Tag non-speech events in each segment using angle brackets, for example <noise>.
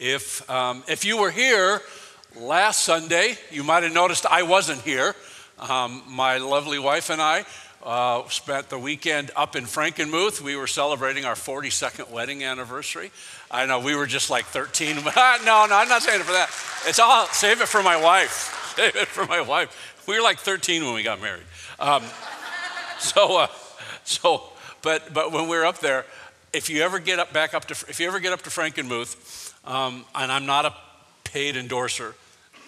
If, um, if you were here last Sunday, you might have noticed I wasn't here. Um, my lovely wife and I uh, spent the weekend up in Frankenmuth. We were celebrating our 42nd wedding anniversary. I know we were just like 13. <laughs> no, no, I'm not saying it for that. It's all, save it for my wife. <laughs> Save it for my wife. We were like 13 when we got married. Um, <laughs> so, uh, so, but, but when we were up there, if you ever get up back up to, if you ever get up to Frankenmuth, um, and I'm not a paid endorser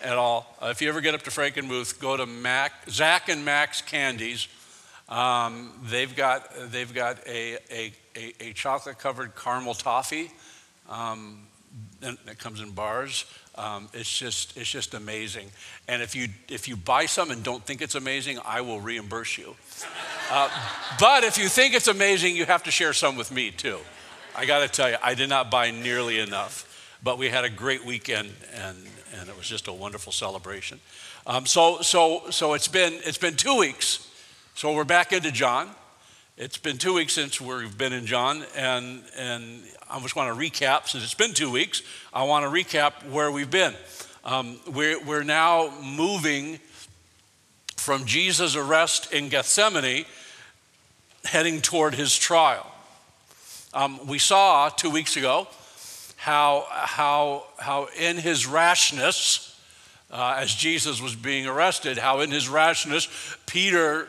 at all. Uh, if you ever get up to Frankenmuth, go to Mac, Zach and Max Candies. Um, they've got, they've got a, a, a, a chocolate covered caramel toffee um, that comes in bars. Um, it's just it's just amazing. And if you if you buy some and don't think it's amazing, I will reimburse you. Uh, but if you think it's amazing, you have to share some with me too. I got to tell you, I did not buy nearly enough, but we had a great weekend and and it was just a wonderful celebration. Um, so so so it's been it's been two weeks. So we're back into John. It's been two weeks since we've been in John, and, and I just want to recap, since it's been two weeks, I want to recap where we've been. Um, we're, we're now moving from Jesus' arrest in Gethsemane, heading toward his trial. Um, we saw two weeks ago how, how, how in his rashness, uh, as Jesus was being arrested, how in his rashness, Peter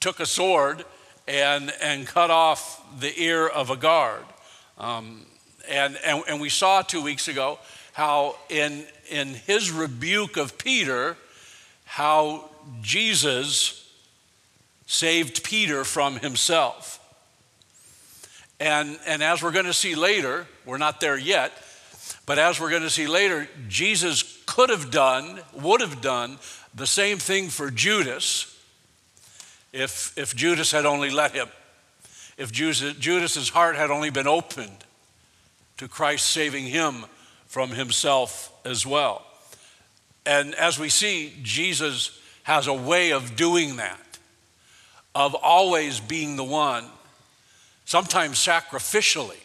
took a sword and, and cut off the ear of a guard. Um, and, and, and we saw two weeks ago how, in, in his rebuke of Peter, how Jesus saved Peter from himself. And, and as we're going to see later, we're not there yet, but as we're going to see later, Jesus could have done, would have done the same thing for Judas if, if Judas had only let him, if Judas, Judas's heart had only been opened to Christ saving him from himself as well. And as we see, Jesus has a way of doing that, of always being the one, sometimes sacrificially,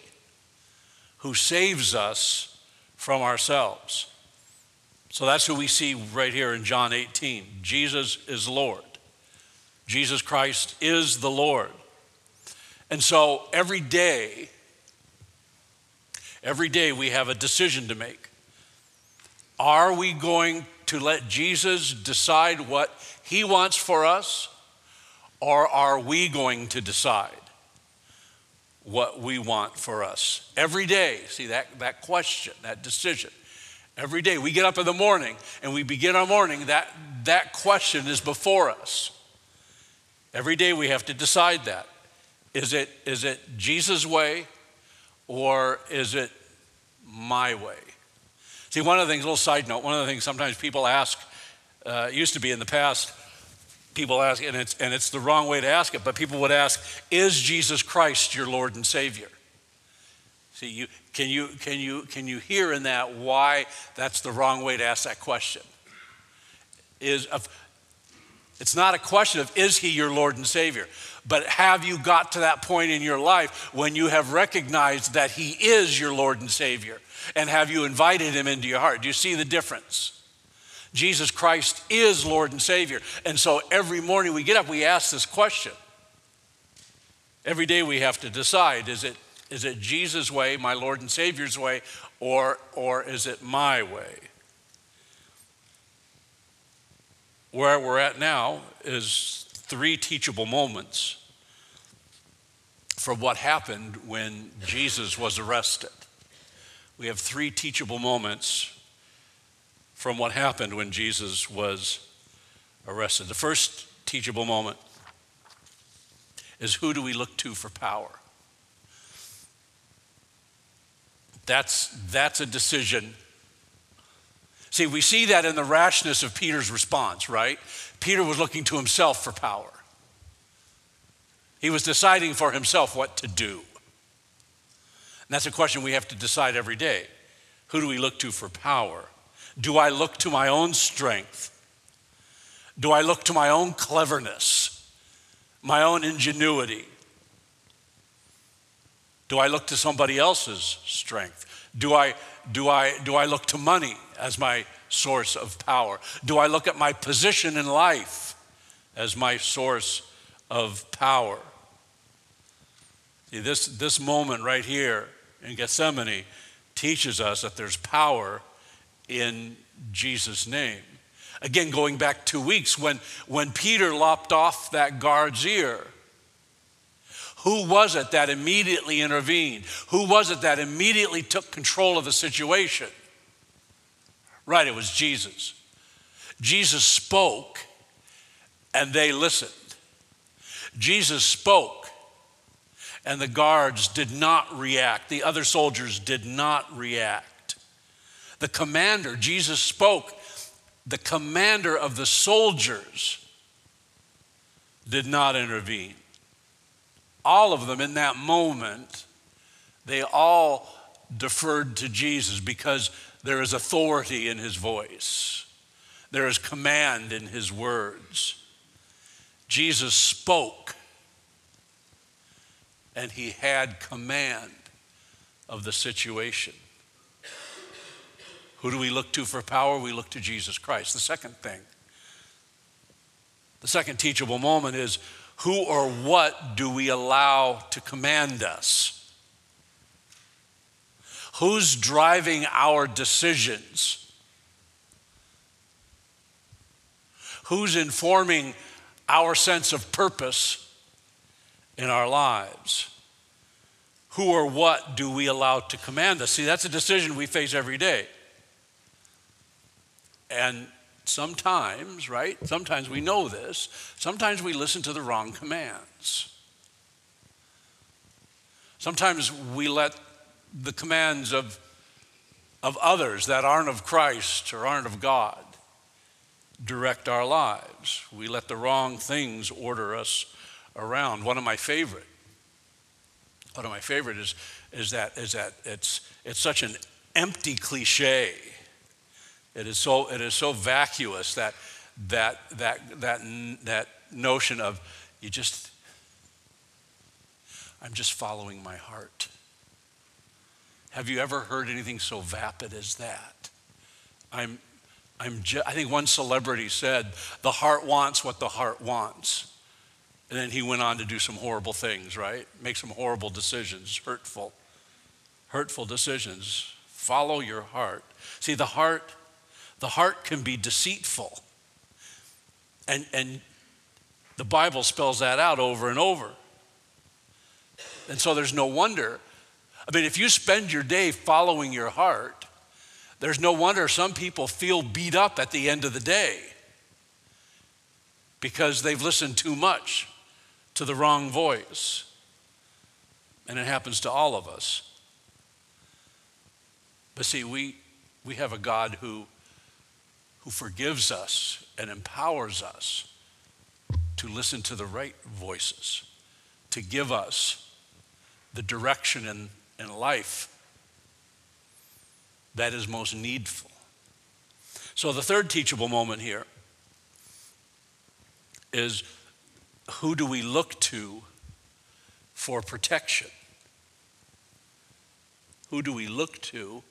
who saves us from ourselves. So that's who we see right here in John 18. Jesus is Lord. Jesus Christ is the Lord. And so every day, every day we have a decision to make. Are we going to let Jesus decide what he wants for us, or are we going to decide what we want for us? Every day, see that, that question, that decision. Every day we get up in the morning and we begin our morning, that, that question is before us. Every day we have to decide that. Is it, is it Jesus' way or is it my way? See, one of the things, a little side note, one of the things sometimes people ask, uh, used to be in the past, people ask, and it's, and it's the wrong way to ask it, but people would ask, Is Jesus Christ your Lord and Savior? See, you, can, you, can, you, can you hear in that why that's the wrong way to ask that question? Is, of, it's not a question of is he your Lord and Savior, but have you got to that point in your life when you have recognized that he is your Lord and Savior? And have you invited him into your heart? Do you see the difference? Jesus Christ is Lord and Savior. And so every morning we get up, we ask this question. Every day we have to decide is it, is it Jesus' way, my Lord and Savior's way, or, or is it my way? where we're at now is three teachable moments from what happened when Jesus was arrested. We have three teachable moments from what happened when Jesus was arrested. The first teachable moment is who do we look to for power? That's, that's a decision See, we see that in the rashness of Peter's response, right? Peter was looking to himself for power. He was deciding for himself what to do. And that's a question we have to decide every day. Who do we look to for power? Do I look to my own strength? Do I look to my own cleverness, my own ingenuity? Do I look to somebody else's strength? Do I, do, I, do I look to money as my source of power? Do I look at my position in life as my source of power? See, this, this moment right here in Gethsemane teaches us that there's power in Jesus' name. Again, going back two weeks, when, when Peter lopped off that guard's ear, who was it that immediately intervened? Who was it that immediately took control of the situation? Right, it was Jesus. Jesus spoke and they listened. Jesus spoke and the guards did not react. The other soldiers did not react. The commander, Jesus spoke, the commander of the soldiers did not intervene all of them in that moment, they all deferred to Jesus because there is authority in his voice, there is command in his words. Jesus spoke, and he had command of the situation. Who do we look to for power? We look to Jesus Christ. The second thing, the second teachable moment is who or what do we allow to command us? Who's driving our decisions? Who's informing our sense of purpose in our lives? Who or what do we allow to command us? See, that's a decision we face every day. And sometimes, right? Sometimes we know this. Sometimes we listen to the wrong commands. Sometimes we let the commands of, of others that aren't of Christ or aren't of God direct our lives. We let the wrong things order us around. One of my favorite, one of my favorite is, is that, is that it's, it's such an empty cliche it is so, it is so vacuous that, that, that, that, that notion of you just, I'm just following my heart. Have you ever heard anything so vapid as that? I'm, I'm ju- I think one celebrity said, the heart wants what the heart wants. And then he went on to do some horrible things, right? Make some horrible decisions, hurtful, hurtful decisions. Follow your heart. See, the heart the heart can be deceitful. And, and the Bible spells that out over and over. And so there's no wonder. I mean, if you spend your day following your heart, there's no wonder some people feel beat up at the end of the day because they've listened too much to the wrong voice. And it happens to all of us. But see, we, we have a God who who forgives us and empowers us to listen to the right voices, to give us the direction in, in life that is most needful. So, the third teachable moment here is who do we look to for protection? Who do we look to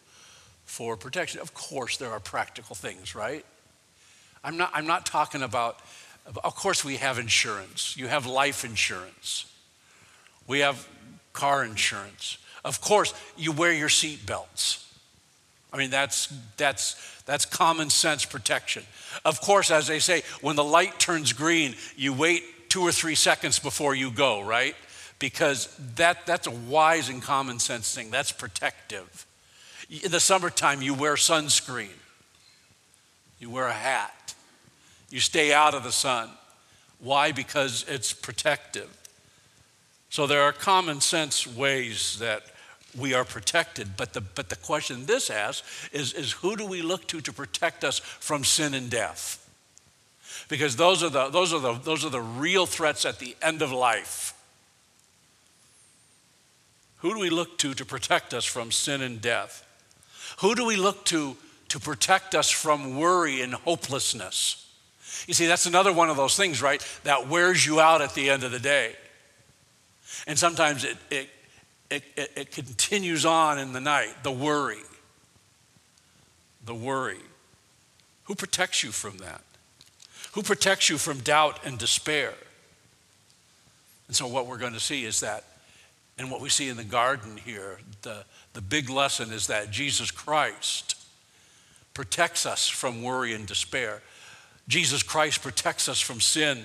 for protection. Of course, there are practical things, right? I'm not, I'm not talking about, of course, we have insurance. You have life insurance. We have car insurance. Of course, you wear your seat belts. I mean, that's, that's, that's common sense protection. Of course, as they say, when the light turns green, you wait two or three seconds before you go, right? Because that, that's a wise and common sense thing. That's protective. In the summertime, you wear sunscreen, you wear a hat, you stay out of the sun. Why? Because it's protective. So there are common sense ways that we are protected. But the, but the question this asks is, is who do we look to to protect us from sin and death? Because those are the, those are the, those are the real threats at the end of life. Who do we look to to protect us from sin and death? Who do we look to to protect us from worry and hopelessness? You see, that's another one of those things, right, that wears you out at the end of the day. And sometimes it, it, it, it, it continues on in the night the worry. The worry. Who protects you from that? Who protects you from doubt and despair? And so, what we're going to see is that, and what we see in the garden here, the, the big lesson is that Jesus Christ protects us from worry and despair. Jesus Christ protects us from sin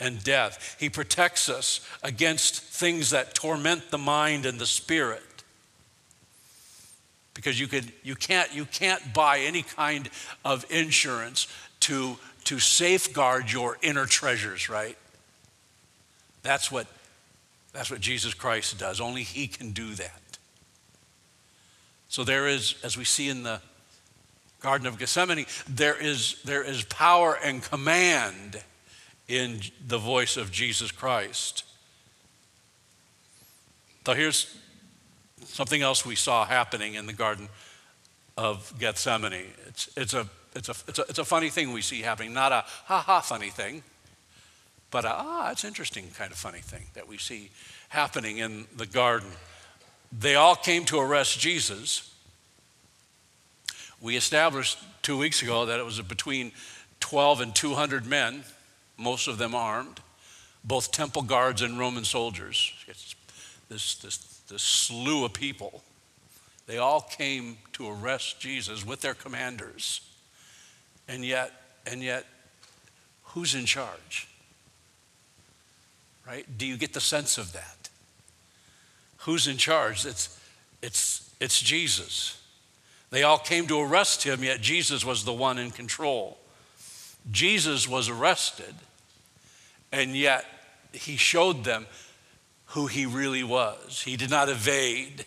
and death. He protects us against things that torment the mind and the spirit. Because you, could, you, can't, you can't buy any kind of insurance to, to safeguard your inner treasures, right? That's what, that's what Jesus Christ does. Only He can do that. So there is, as we see in the Garden of Gethsemane, there is, there is power and command in the voice of Jesus Christ. So here's something else we saw happening in the Garden of Gethsemane. It's, it's, a, it's, a, it's, a, it's a funny thing we see happening, not a ha ha funny thing, but a, ah, it's interesting kind of funny thing that we see happening in the garden. They all came to arrest Jesus we established two weeks ago that it was between 12 and 200 men, most of them armed, both temple guards and Roman soldiers. It's this, this, this slew of people. They all came to arrest Jesus with their commanders. And yet, and yet, who's in charge? Right? Do you get the sense of that? Who's in charge? It's, it's, it's Jesus. They all came to arrest him, yet Jesus was the one in control. Jesus was arrested, and yet he showed them who he really was. He did not evade,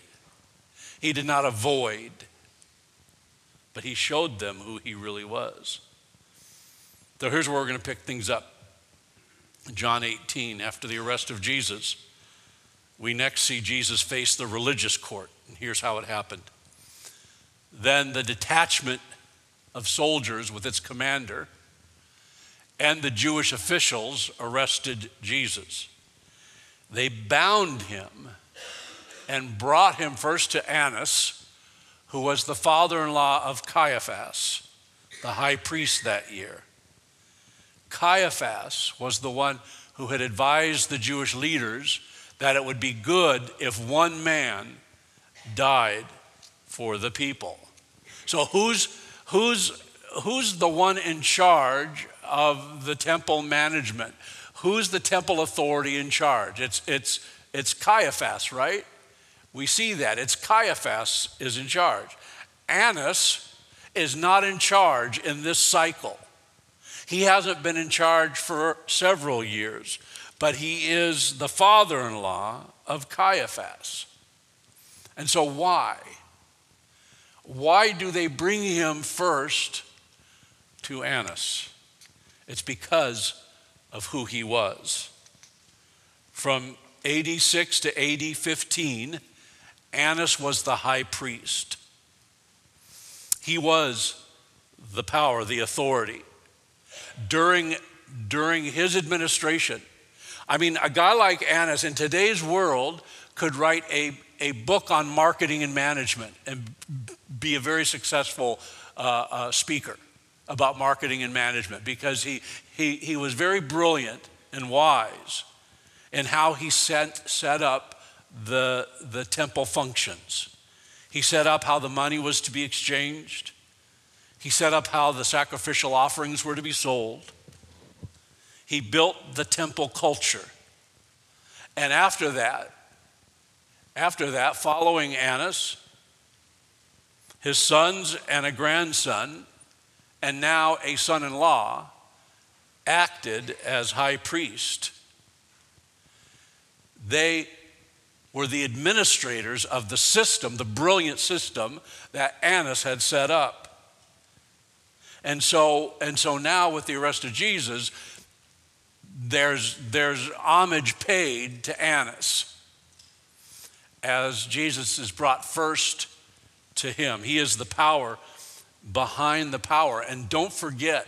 he did not avoid, but he showed them who he really was. So here's where we're going to pick things up. John 18, after the arrest of Jesus, we next see Jesus face the religious court. And here's how it happened. Then the detachment of soldiers with its commander and the Jewish officials arrested Jesus. They bound him and brought him first to Annas, who was the father in law of Caiaphas, the high priest that year. Caiaphas was the one who had advised the Jewish leaders that it would be good if one man died for the people. So who's who's who's the one in charge of the temple management? Who's the temple authority in charge? It's it's it's Caiaphas, right? We see that. It's Caiaphas is in charge. Annas is not in charge in this cycle. He hasn't been in charge for several years, but he is the father in law of Caiaphas. And so, why? Why do they bring him first to Annas? It's because of who he was. From AD 6 to AD 15, Annas was the high priest. He was the power, the authority. During, during his administration, I mean, a guy like Annas in today's world could write a, a book on marketing and management and be a very successful uh, uh, speaker about marketing and management because he, he, he was very brilliant and wise in how he set, set up the, the temple functions. He set up how the money was to be exchanged. He set up how the sacrificial offerings were to be sold. He built the temple culture. And after that, after that, following Annas, his sons and a grandson, and now a son in law, acted as high priest. They were the administrators of the system, the brilliant system that Annas had set up. And so, and so now, with the arrest of Jesus, there's, there's homage paid to Annas as Jesus is brought first to him. He is the power behind the power. And don't forget,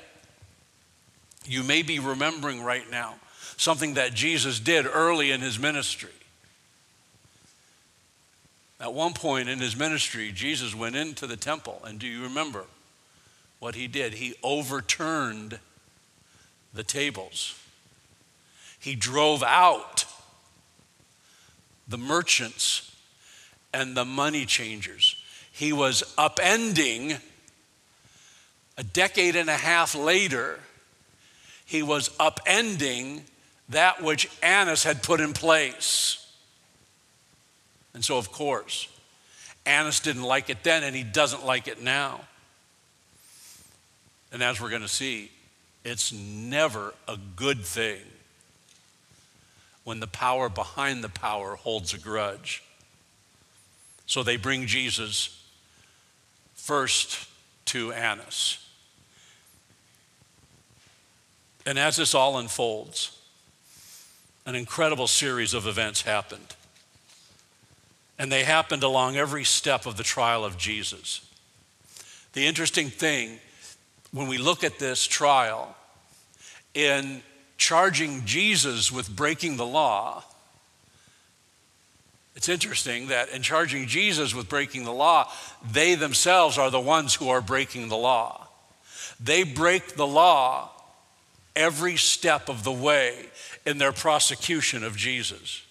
you may be remembering right now something that Jesus did early in his ministry. At one point in his ministry, Jesus went into the temple, and do you remember what he did? He overturned the tables, he drove out the merchants and the money changers. He was upending a decade and a half later, he was upending that which Annas had put in place. And so, of course, Annas didn't like it then, and he doesn't like it now. And as we're going to see, it's never a good thing when the power behind the power holds a grudge. So they bring Jesus first to Annas. And as this all unfolds, an incredible series of events happened. And they happened along every step of the trial of Jesus. The interesting thing when we look at this trial in charging Jesus with breaking the law, it's interesting that in charging Jesus with breaking the law, they themselves are the ones who are breaking the law. They break the law every step of the way in their prosecution of Jesus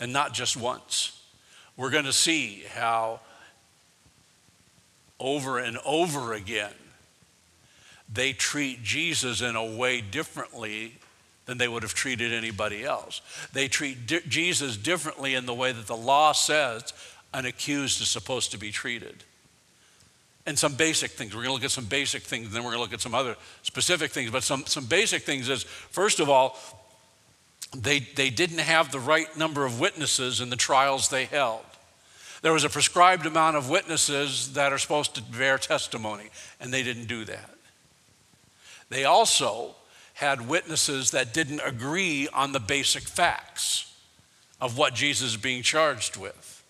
and not just once. We're going to see how over and over again they treat Jesus in a way differently than they would have treated anybody else. They treat di- Jesus differently in the way that the law says an accused is supposed to be treated. And some basic things. We're going to look at some basic things, and then we're going to look at some other specific things. But some, some basic things is, first of all, they, they didn't have the right number of witnesses in the trials they held. There was a prescribed amount of witnesses that are supposed to bear testimony, and they didn't do that. They also had witnesses that didn't agree on the basic facts of what Jesus is being charged with.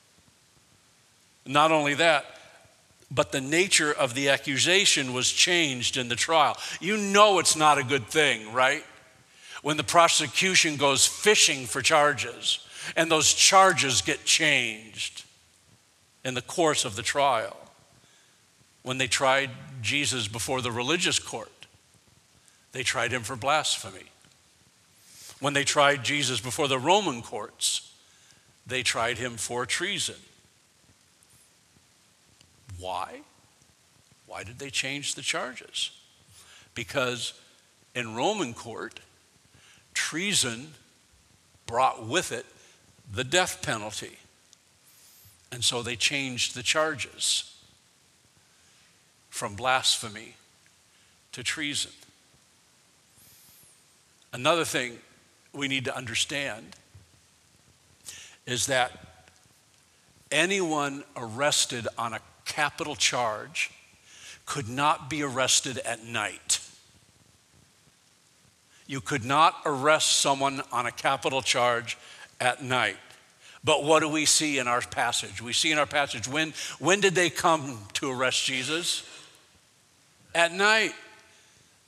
Not only that, but the nature of the accusation was changed in the trial. You know it's not a good thing, right? when the prosecution goes fishing for charges and those charges get changed in the course of the trial. When they tried Jesus before the religious court, they tried him for blasphemy. When they tried Jesus before the Roman courts, they tried him for treason. Why? Why did they change the charges? Because in Roman court, treason brought with it the death penalty. And so they changed the charges from blasphemy to treason. Another thing we need to understand is that anyone arrested on a capital charge could not be arrested at night. You could not arrest someone on a capital charge at night. But what do we see in our passage? We see in our passage when, when did they come to arrest Jesus? At night.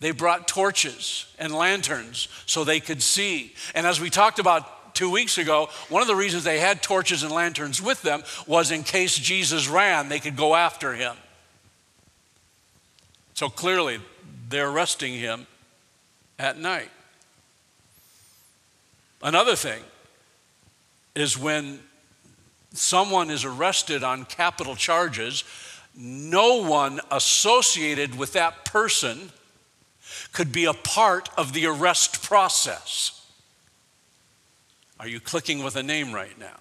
They brought torches and lanterns so they could see. And as we talked about two weeks ago, one of the reasons they had torches and lanterns with them was in case Jesus ran, they could go after him. So clearly, they're arresting him at night. Another thing is when someone is arrested on capital charges, no one associated with that person could be a part of the arrest process. Are you clicking with a name right now?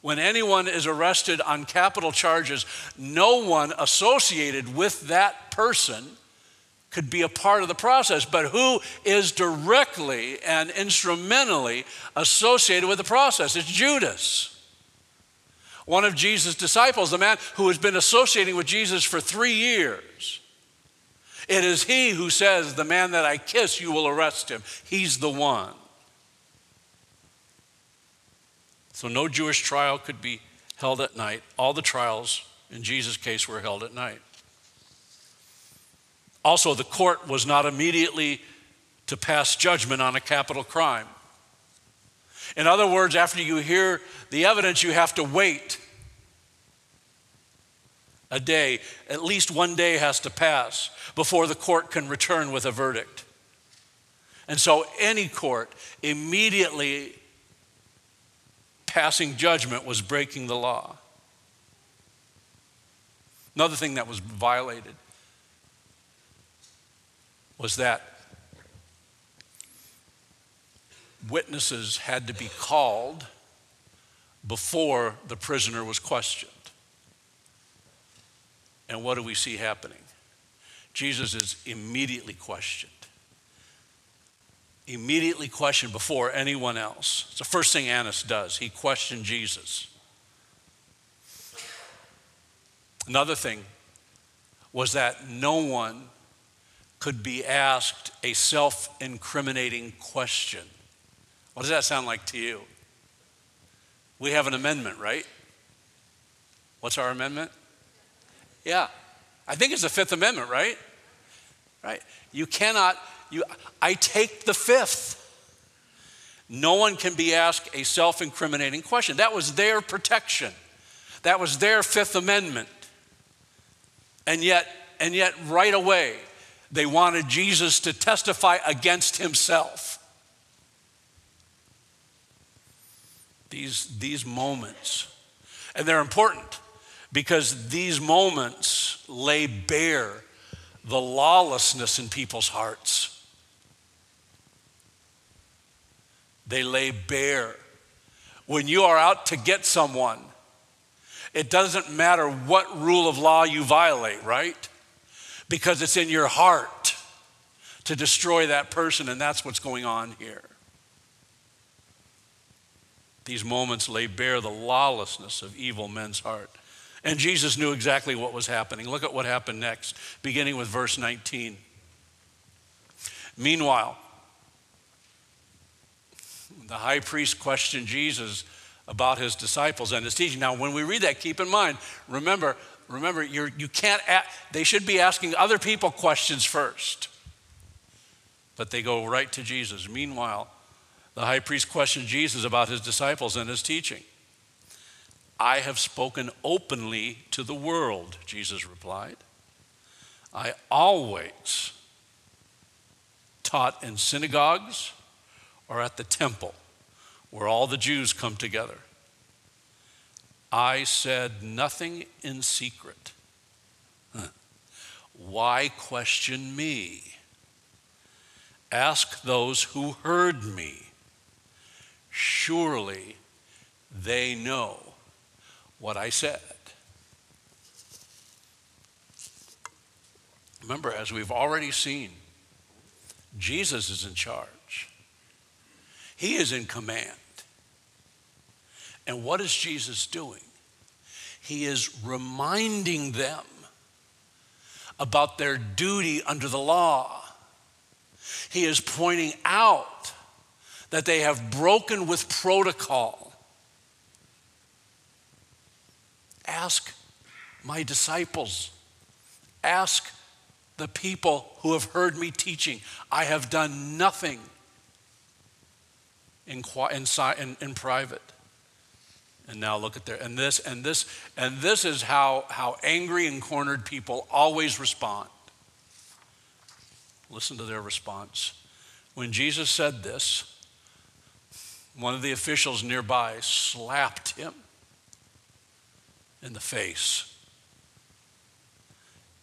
When anyone is arrested on capital charges, no one associated with that person could be a part of the process, but who is directly and instrumentally associated with the process? It's Judas. One of Jesus' disciples, the man who has been associating with Jesus for three years. It is he who says, The man that I kiss, you will arrest him. He's the one. So, no Jewish trial could be held at night. All the trials in Jesus' case were held at night. Also, the court was not immediately to pass judgment on a capital crime. In other words, after you hear the evidence, you have to wait a day. At least one day has to pass before the court can return with a verdict. And so any court immediately passing judgment was breaking the law. Another thing that was violated was that witnesses had to be called before the prisoner was questioned. And what do we see happening? Jesus is immediately questioned. Immediately questioned before anyone else. It's the first thing Annas does. He questioned Jesus. Another thing was that no one could be asked a self incriminating question. What does that sound like to you? We have an amendment, right? What's our amendment? Yeah. I think it's the Fifth Amendment, right? Right. You cannot, you, I take the fifth. No one can be asked a self incriminating question. That was their protection, that was their Fifth Amendment. And yet, and yet, right away, they wanted Jesus to testify against himself. These, these moments, and they're important because these moments lay bare the lawlessness in people's hearts. They lay bare. When you are out to get someone, it doesn't matter what rule of law you violate, right? Because it's in your heart to destroy that person, and that's what's going on here. These moments lay bare the lawlessness of evil men's heart. And Jesus knew exactly what was happening. Look at what happened next, beginning with verse 19. Meanwhile, the high priest questioned Jesus about his disciples and his teaching. Now, when we read that, keep in mind, remember, remember, you're, you can't, they should be asking other people questions first. But they go right to Jesus. Meanwhile, the high priest questioned Jesus about his disciples and his teaching. I have spoken openly to the world, Jesus replied. I always taught in synagogues or at the temple where all the Jews come together. I said nothing in secret. Why question me? Ask those who heard me. Surely they know what I said. Remember, as we've already seen, Jesus is in charge, He is in command. And what is Jesus doing? He is reminding them about their duty under the law. He is pointing out that they have broken with protocol. Ask my disciples. Ask the people who have heard me teaching. I have done nothing in, in, in private. And now look at there. And this, and this, and this is how, how angry and cornered people always respond. Listen to their response. When Jesus said this, one of the officials nearby slapped him in the face.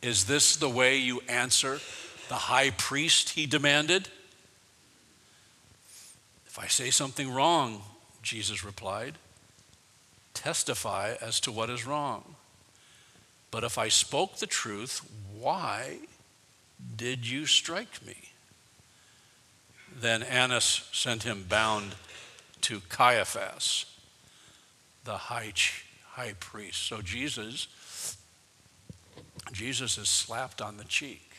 Is this the way you answer the high priest? He demanded. If I say something wrong, Jesus replied, testify as to what is wrong. But if I spoke the truth, why did you strike me? Then Annas sent him bound to Caiaphas, the high, high priest. So Jesus, Jesus is slapped on the cheek.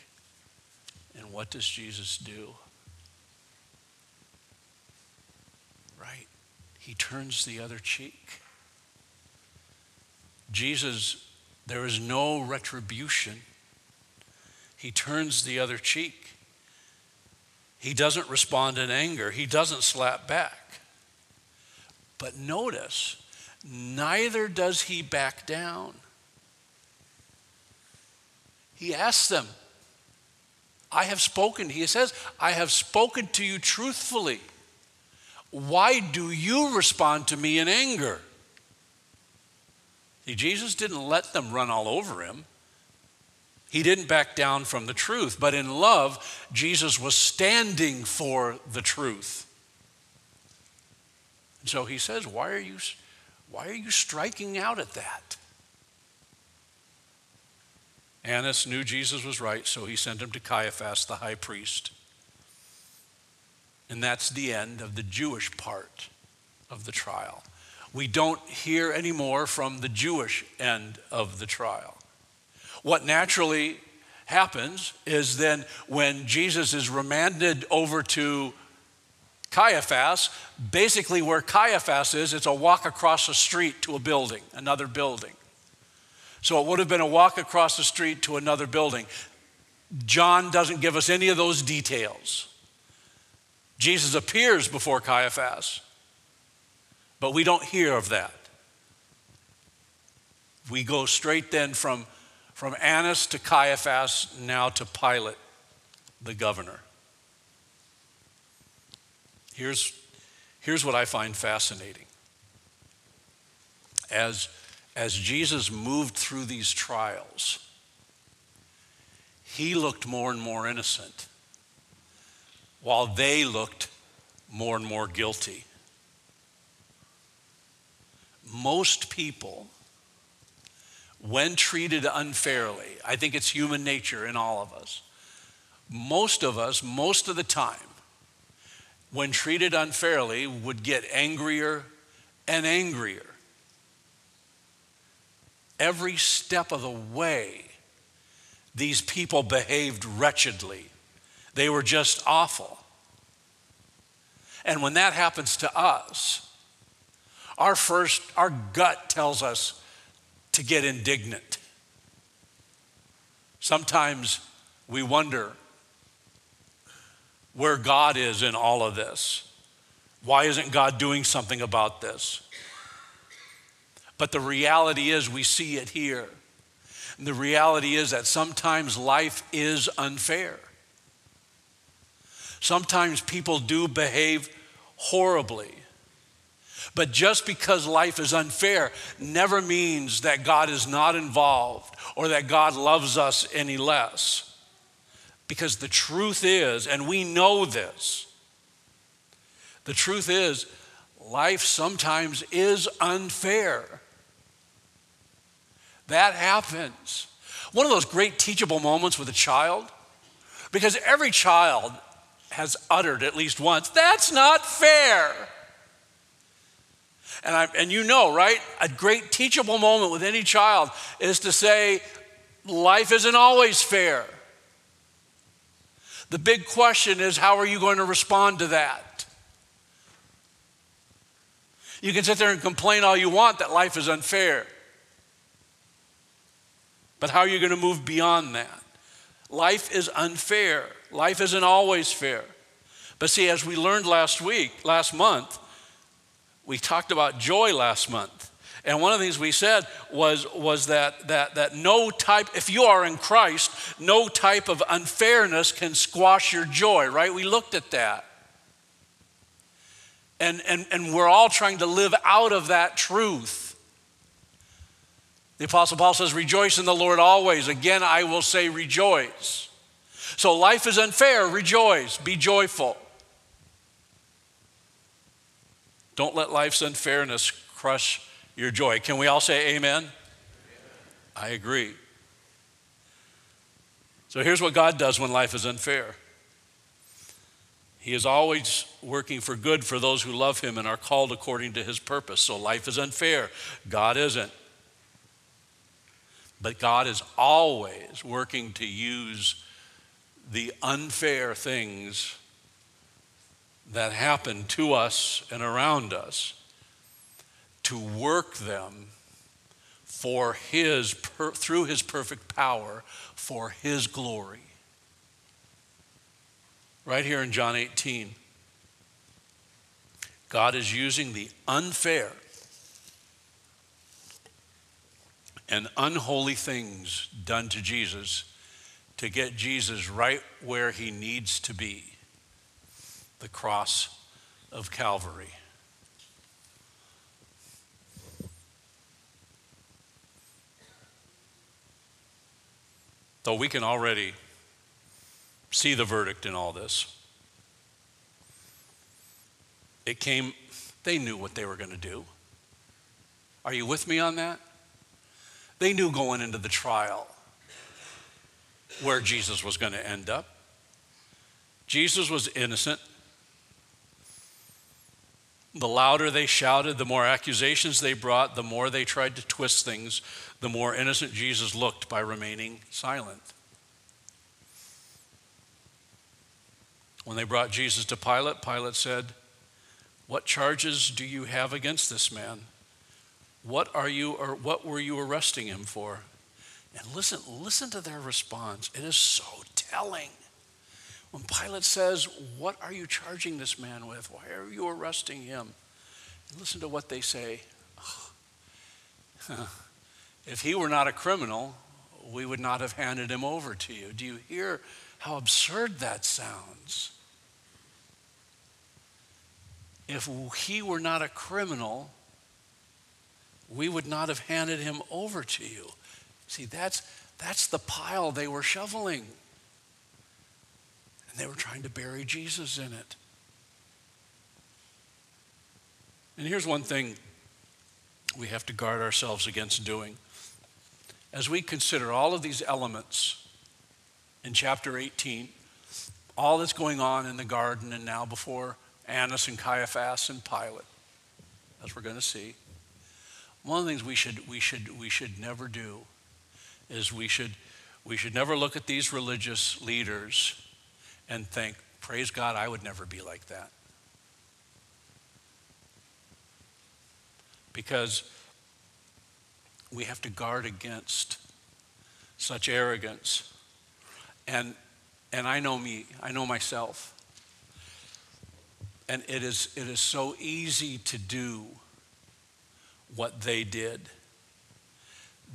And what does Jesus do? Right? He turns the other cheek. Jesus, there is no retribution. He turns the other cheek. He doesn't respond in anger. He doesn't slap back. But notice, neither does he back down. He asks them, I have spoken. He says, I have spoken to you truthfully. Why do you respond to me in anger? See, Jesus didn't let them run all over him. He didn't back down from the truth, but in love, Jesus was standing for the truth. And so he says, Why are you, why are you striking out at that? Annas knew Jesus was right, so he sent him to Caiaphas, the high priest. And that's the end of the Jewish part of the trial. We don't hear anymore from the Jewish end of the trial. What naturally happens is then when Jesus is remanded over to Caiaphas, basically where Caiaphas is, it's a walk across the street to a building, another building. So it would have been a walk across the street to another building. John doesn't give us any of those details. Jesus appears before Caiaphas, but we don't hear of that. We go straight then from, from Annas to Caiaphas, now to Pilate, the governor. Here's, here's what I find fascinating. As as Jesus moved through these trials, he looked more and more innocent, while they looked more and more guilty. Most people, when treated unfairly, I think it's human nature in all of us, most of us, most of the time, when treated unfairly, would get angrier and angrier every step of the way, these people behaved wretchedly. They were just awful. And when that happens to us, our first, our gut tells us to get indignant. Sometimes we wonder where God is in all of this. Why isn't God doing something about this? But the reality is, we see it here. And the reality is that sometimes life is unfair. Sometimes people do behave horribly. But just because life is unfair never means that God is not involved or that God loves us any less. Because the truth is, and we know this, the truth is, life sometimes is unfair. That happens. One of those great teachable moments with a child, because every child has uttered at least once, that's not fair. And, I, and you know, right? A great teachable moment with any child is to say, life isn't always fair. The big question is, how are you going to respond to that? You can sit there and complain all you want that life is unfair. But how are you going to move beyond that? Life is unfair. Life isn't always fair. But see, as we learned last week, last month, we talked about joy last month. And one of the things we said was, was that, that, that no type, if you are in Christ, no type of unfairness can squash your joy, right? We looked at that. And, and, and we're all trying to live out of that truth. The Apostle Paul says, Rejoice in the Lord always. Again, I will say, Rejoice. So life is unfair. Rejoice. Be joyful. Don't let life's unfairness crush your joy. Can we all say amen? amen? I agree. So here's what God does when life is unfair He is always working for good for those who love Him and are called according to His purpose. So life is unfair. God isn't. But God is always working to use the unfair things that happen to us and around us to work them for his through his perfect power for his glory right here in John 18 God is using the unfair and unholy things done to Jesus to get Jesus right where he needs to be the cross of Calvary. Though we can already see the verdict in all this, it came, they knew what they were going to do. Are you with me on that? They knew going into the trial where Jesus was going to end up. Jesus was innocent. The louder they shouted, the more accusations they brought, the more they tried to twist things, the more innocent Jesus looked by remaining silent. When they brought Jesus to Pilate, Pilate said, What charges do you have against this man? What are you or what were you arresting him for? And listen, listen to their response. It is so telling. When Pilate says, What are you charging this man with? Why are you arresting him? And listen to what they say. <laughs> if he were not a criminal, we would not have handed him over to you. Do you hear how absurd that sounds? If he were not a criminal, we would not have handed him over to you. See, that's, that's the pile they were shoveling. And they were trying to bury Jesus in it. And here's one thing we have to guard ourselves against doing. As we consider all of these elements in chapter 18, all that's going on in the garden and now before Annas and Caiaphas and Pilate, as we're going to see, one of the things we should, we should, we should never do is we should, we should never look at these religious leaders and think, praise God, I would never be like that. Because we have to guard against such arrogance. And, and I know me, I know myself. And it is, it is so easy to do what they did.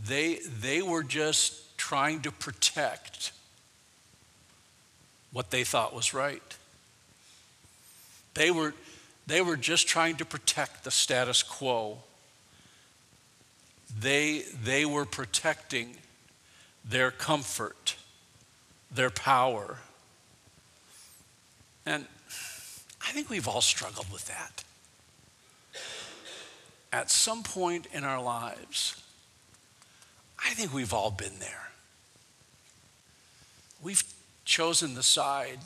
They, they were just trying to protect what they thought was right. They were, they were just trying to protect the status quo. They, they were protecting their comfort, their power. And I think we've all struggled with that at some point in our lives, I think we've all been there. We've chosen the side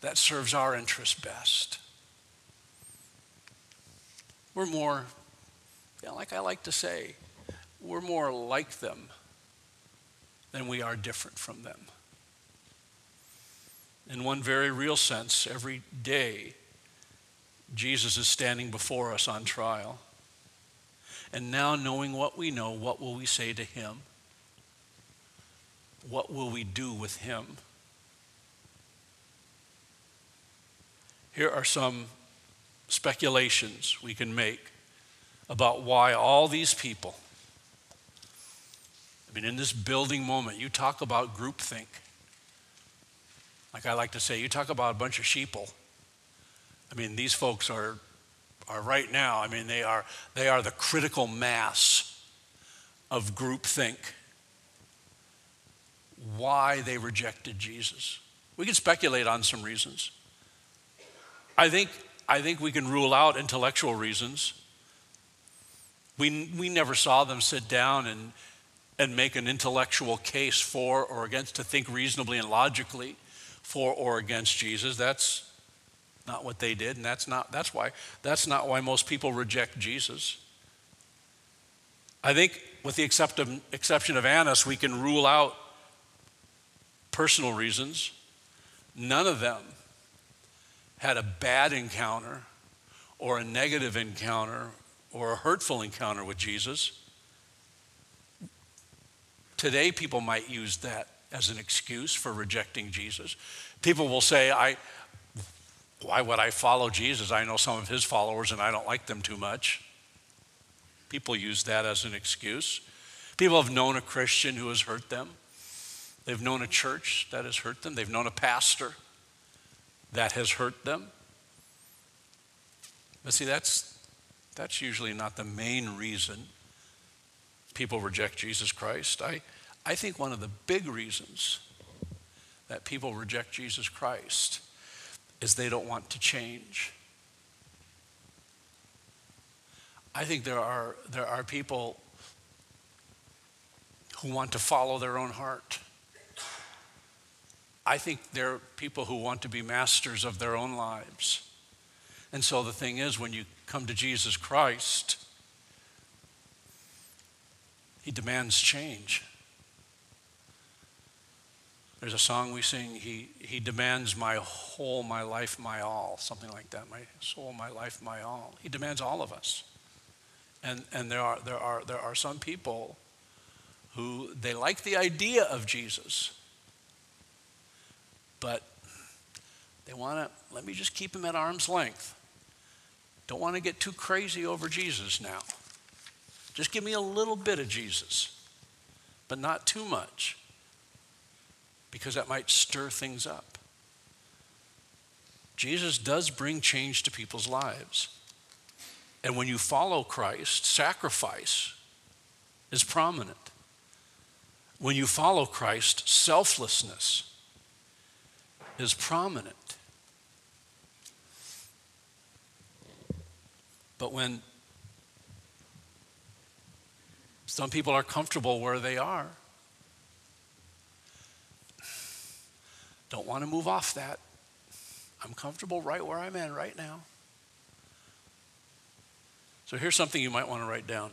that serves our interest best. We're more, yeah, like I like to say, we're more like them than we are different from them. In one very real sense, every day Jesus is standing before us on trial. And now, knowing what we know, what will we say to him? What will we do with him? Here are some speculations we can make about why all these people, I mean, in this building moment, you talk about groupthink. Like I like to say, you talk about a bunch of sheeple I mean, these folks are, are right now, I mean, they are, they are the critical mass of groupthink. Why they rejected Jesus. We can speculate on some reasons. I think, I think we can rule out intellectual reasons. We, we never saw them sit down and, and make an intellectual case for or against, to think reasonably and logically for or against Jesus. That's, not what they did, and that's not that's why that's not why most people reject Jesus. I think with the exception of Annas, we can rule out personal reasons. None of them had a bad encounter or a negative encounter or a hurtful encounter with Jesus. Today, people might use that as an excuse for rejecting Jesus. People will say, I, Why would I follow Jesus? I know some of his followers and I don't like them too much. People use that as an excuse. People have known a Christian who has hurt them. They've known a church that has hurt them. They've known a pastor that has hurt them. But see, that's, that's usually not the main reason people reject Jesus Christ. I, I think one of the big reasons that people reject Jesus Christ is they don't want to change. I think there are, there are people who want to follow their own heart. I think there are people who want to be masters of their own lives. And so the thing is, when you come to Jesus Christ, He demands change. There's a song we sing, he, he demands my whole, my life, my all, something like that. My soul, my life, my all. He demands all of us. And, and there, are, there, are, there are some people who they like the idea of Jesus, but they want to, let me just keep him at arm's length. Don't want to get too crazy over Jesus now. Just give me a little bit of Jesus, but not too much, because that might stir things up. Jesus does bring change to people's lives. And when you follow Christ, sacrifice is prominent. When you follow Christ, selflessness is prominent. But when some people are comfortable where they are, don't want to move off that. I'm comfortable right where I'm at right now. So here's something you might want to write down.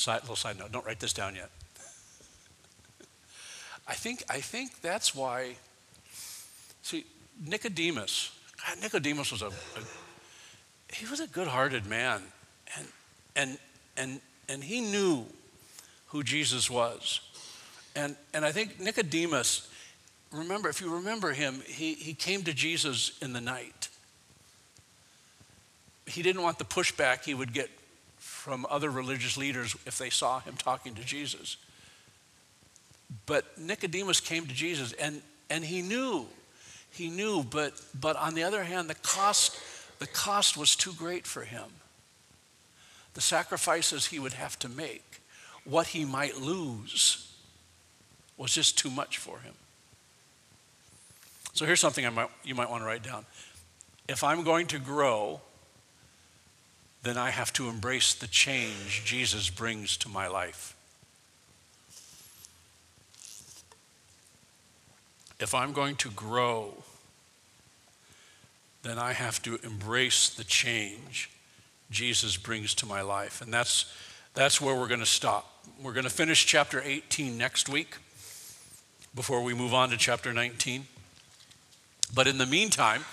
Side, little side note, don't write this down yet. I think, I think that's why, see, Nicodemus, God, Nicodemus was a, a he was a good-hearted man. And, and, and, and he knew who Jesus was. And, and I think Nicodemus, remember, if you remember him, he, he came to Jesus in the night. He didn't want the pushback he would get from other religious leaders if they saw him talking to Jesus. But Nicodemus came to Jesus and, and he knew, he knew, but, but on the other hand, the cost, the cost was too great for him. The sacrifices he would have to make, what he might lose, was just too much for him. So here's something I might, you might want to write down. If I'm going to grow, then I have to embrace the change Jesus brings to my life. If I'm going to grow, then I have to embrace the change Jesus brings to my life. And that's, that's where we're going to stop. We're going to finish chapter 18 next week before we move on to chapter 19. But in the meantime,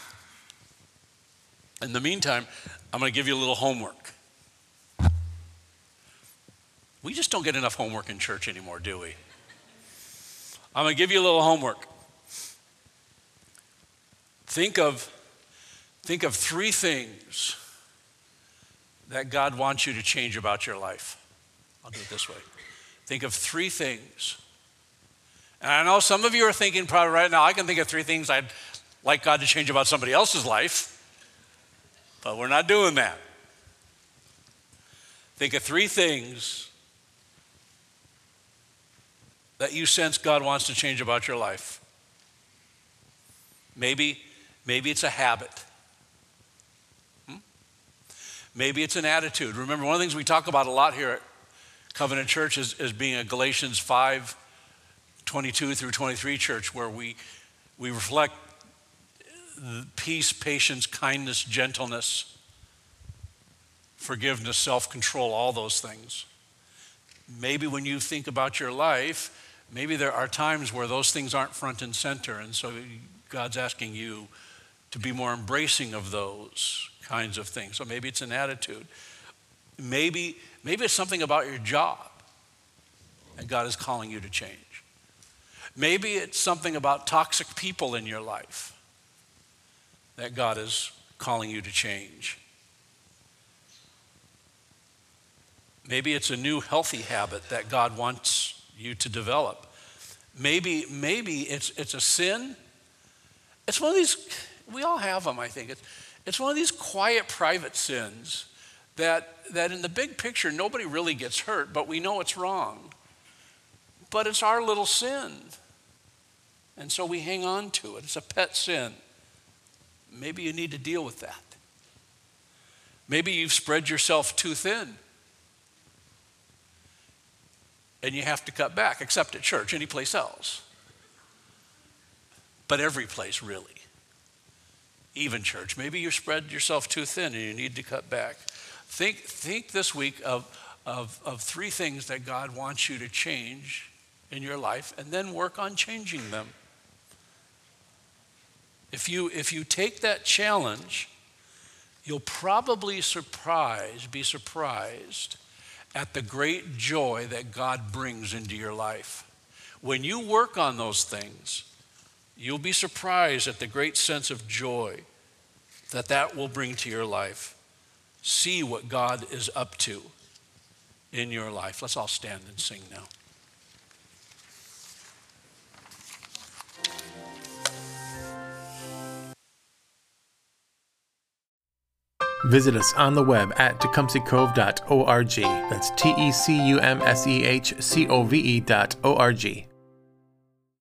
in the meantime, I'm going to give you a little homework. We just don't get enough homework in church anymore, do we? I'm going to give you a little homework. Think of, think of three things that God wants you to change about your life. I'll do it this way. Think of three things. And I know some of you are thinking probably right now, I can think of three things I'd like God to change about somebody else's life. But we're not doing that. Think of three things that you sense God wants to change about your life. Maybe, maybe it's a habit. Hmm? Maybe it's an attitude. Remember, one of the things we talk about a lot here at Covenant Church is, is being a Galatians 5 22 through 23 church where we, we reflect peace, patience, kindness, gentleness, forgiveness, self control, all those things. Maybe when you think about your life, maybe there are times where those things aren't front and center. And so God's asking you to be more embracing of those kinds of things. So maybe it's an attitude. Maybe, maybe it's something about your job and God is calling you to change. Maybe it's something about toxic people in your life that God is calling you to change. Maybe it's a new healthy habit that God wants you to develop. Maybe, maybe it's, it's a sin. It's one of these, we all have them, I think. It's, it's one of these quiet, private sins that, that in the big picture, nobody really gets hurt, but we know it's wrong. But it's our little sin. And so we hang on to it. It's a pet sin. Maybe you need to deal with that. Maybe you've spread yourself too thin and you have to cut back, except at church, any place else. But every place, really. Even church. Maybe you spread yourself too thin and you need to cut back. Think, think this week of, of, of three things that God wants you to change in your life and then work on changing them. If you, if you take that challenge, you'll probably surprise, be surprised at the great joy that God brings into your life. When you work on those things, you'll be surprised at the great sense of joy that that will bring to your life. See what God is up to in your life. Let's all stand and sing now. Visit us on the web at tecumsehcove.org. That's T E C U M S E H C O V E dot O R G.